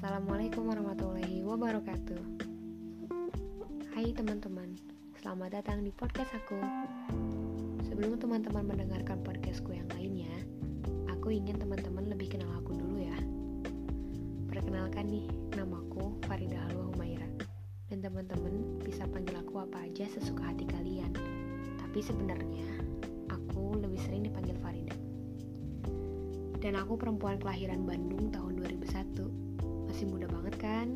Assalamualaikum warahmatullahi wabarakatuh. Hai teman-teman, selamat datang di podcast aku. Sebelum teman-teman mendengarkan podcastku yang lainnya Aku ingin teman-teman lebih kenal aku dulu ya. Perkenalkan nih, namaku Farida Halwa Humaira. Dan teman-teman bisa panggil aku apa aja sesuka hati kalian. Tapi sebenarnya, aku lebih sering dipanggil Farida. Dan aku perempuan kelahiran Bandung tahun 2000. Masih muda banget kan?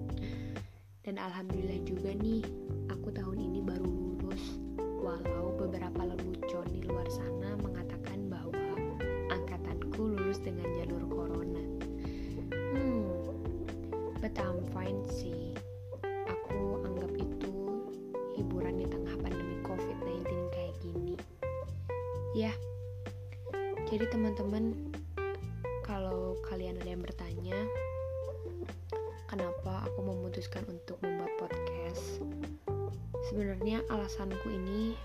Dan alhamdulillah juga nih, aku tahun ini baru lulus. Walau beberapa lelucon di luar sana mengatakan bahwa angkatanku lulus dengan jalur corona. Hmm, but I'm fine sih. Aku anggap itu hiburan di tengah pandemi COVID-19 kayak gini. Ya, jadi teman-teman, kalau kalian ada yang bertanya, kenapa aku memutuskan untuk membuat podcast. Sebenarnya alasanku ini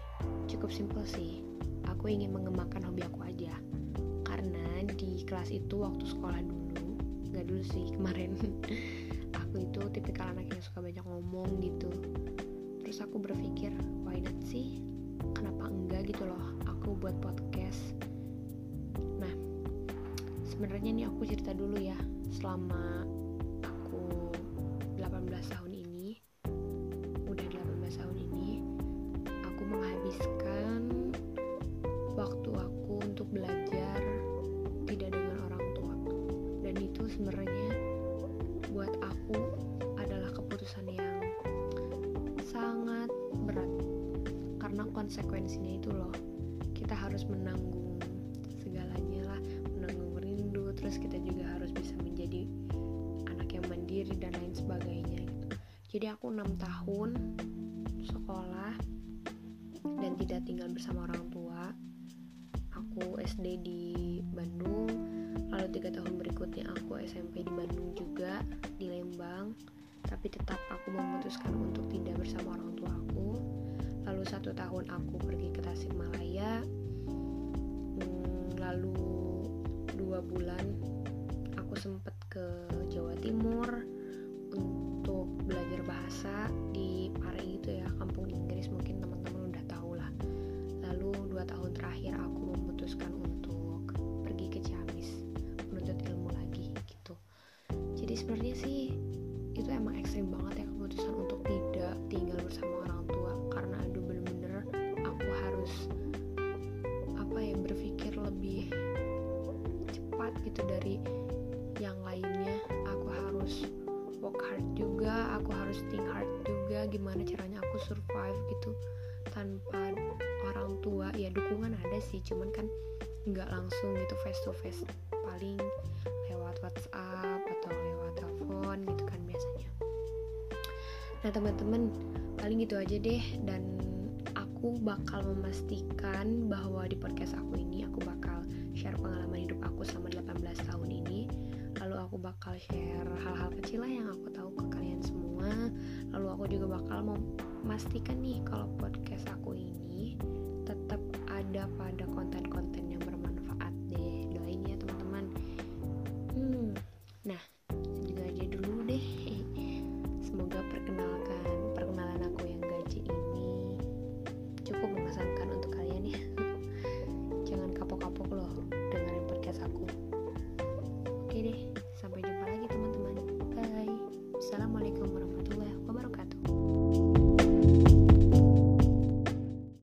cukup simpel sih. Aku ingin mengembangkan hobi aku aja. Karena di kelas itu waktu sekolah dulu, nggak dulu sih kemarin, aku itu tipikal anak yang suka banyak ngomong gitu. Terus aku berpikir, why not sih? Kenapa enggak gitu loh? Aku buat podcast. Nah, sebenarnya nih aku cerita dulu ya selama 18 tahun ini udah 18 tahun ini aku menghabiskan waktu aku untuk belajar tidak dengan orang tua. Dan itu sebenarnya buat aku adalah keputusan yang sangat berat. Karena konsekuensinya itu loh kita harus menanggung segalanya lah menanggung rindu terus kita juga harus bisa menjadi sebagainya gitu. Jadi aku enam tahun sekolah dan tidak tinggal bersama orang tua. Aku SD di Bandung, lalu tiga tahun berikutnya aku SMP di Bandung juga di Lembang. Tapi tetap aku memutuskan untuk tidak bersama orang tua aku. Lalu satu tahun aku pergi ke Tasikmalaya. Di Pare gitu ya kampung Inggris mungkin teman-teman udah tahu lah. Lalu dua tahun terakhir aku memutuskan untuk pergi ke Ciamis menuntut ilmu lagi gitu. Jadi sebenarnya sih itu emang ekstrim banget ya keputusan untuk tidak tinggal bersama orang tua. Karena aduh bener-bener aku harus apa ya berpikir lebih cepat gitu dari yang lainnya. Aku harus work hard juga aku harus think hard juga gimana caranya aku survive gitu. Tanpa orang tua ya dukungan ada sih cuman kan nggak langsung gitu face to face paling lewat WhatsApp atau lewat telepon gitu kan biasanya. Nah teman-teman paling gitu aja deh. Dan aku bakal memastikan bahwa di podcast aku ini aku bakal share pengalaman hidup aku selama 18 bakal share hal-hal kecil lah yang aku tahu ke kalian semua. Lalu aku juga bakal memastikan nih kalau podcast aku ini tetap ada pada konten-konten yang bermanfaat deh. Doain ya teman-teman. Hmm nah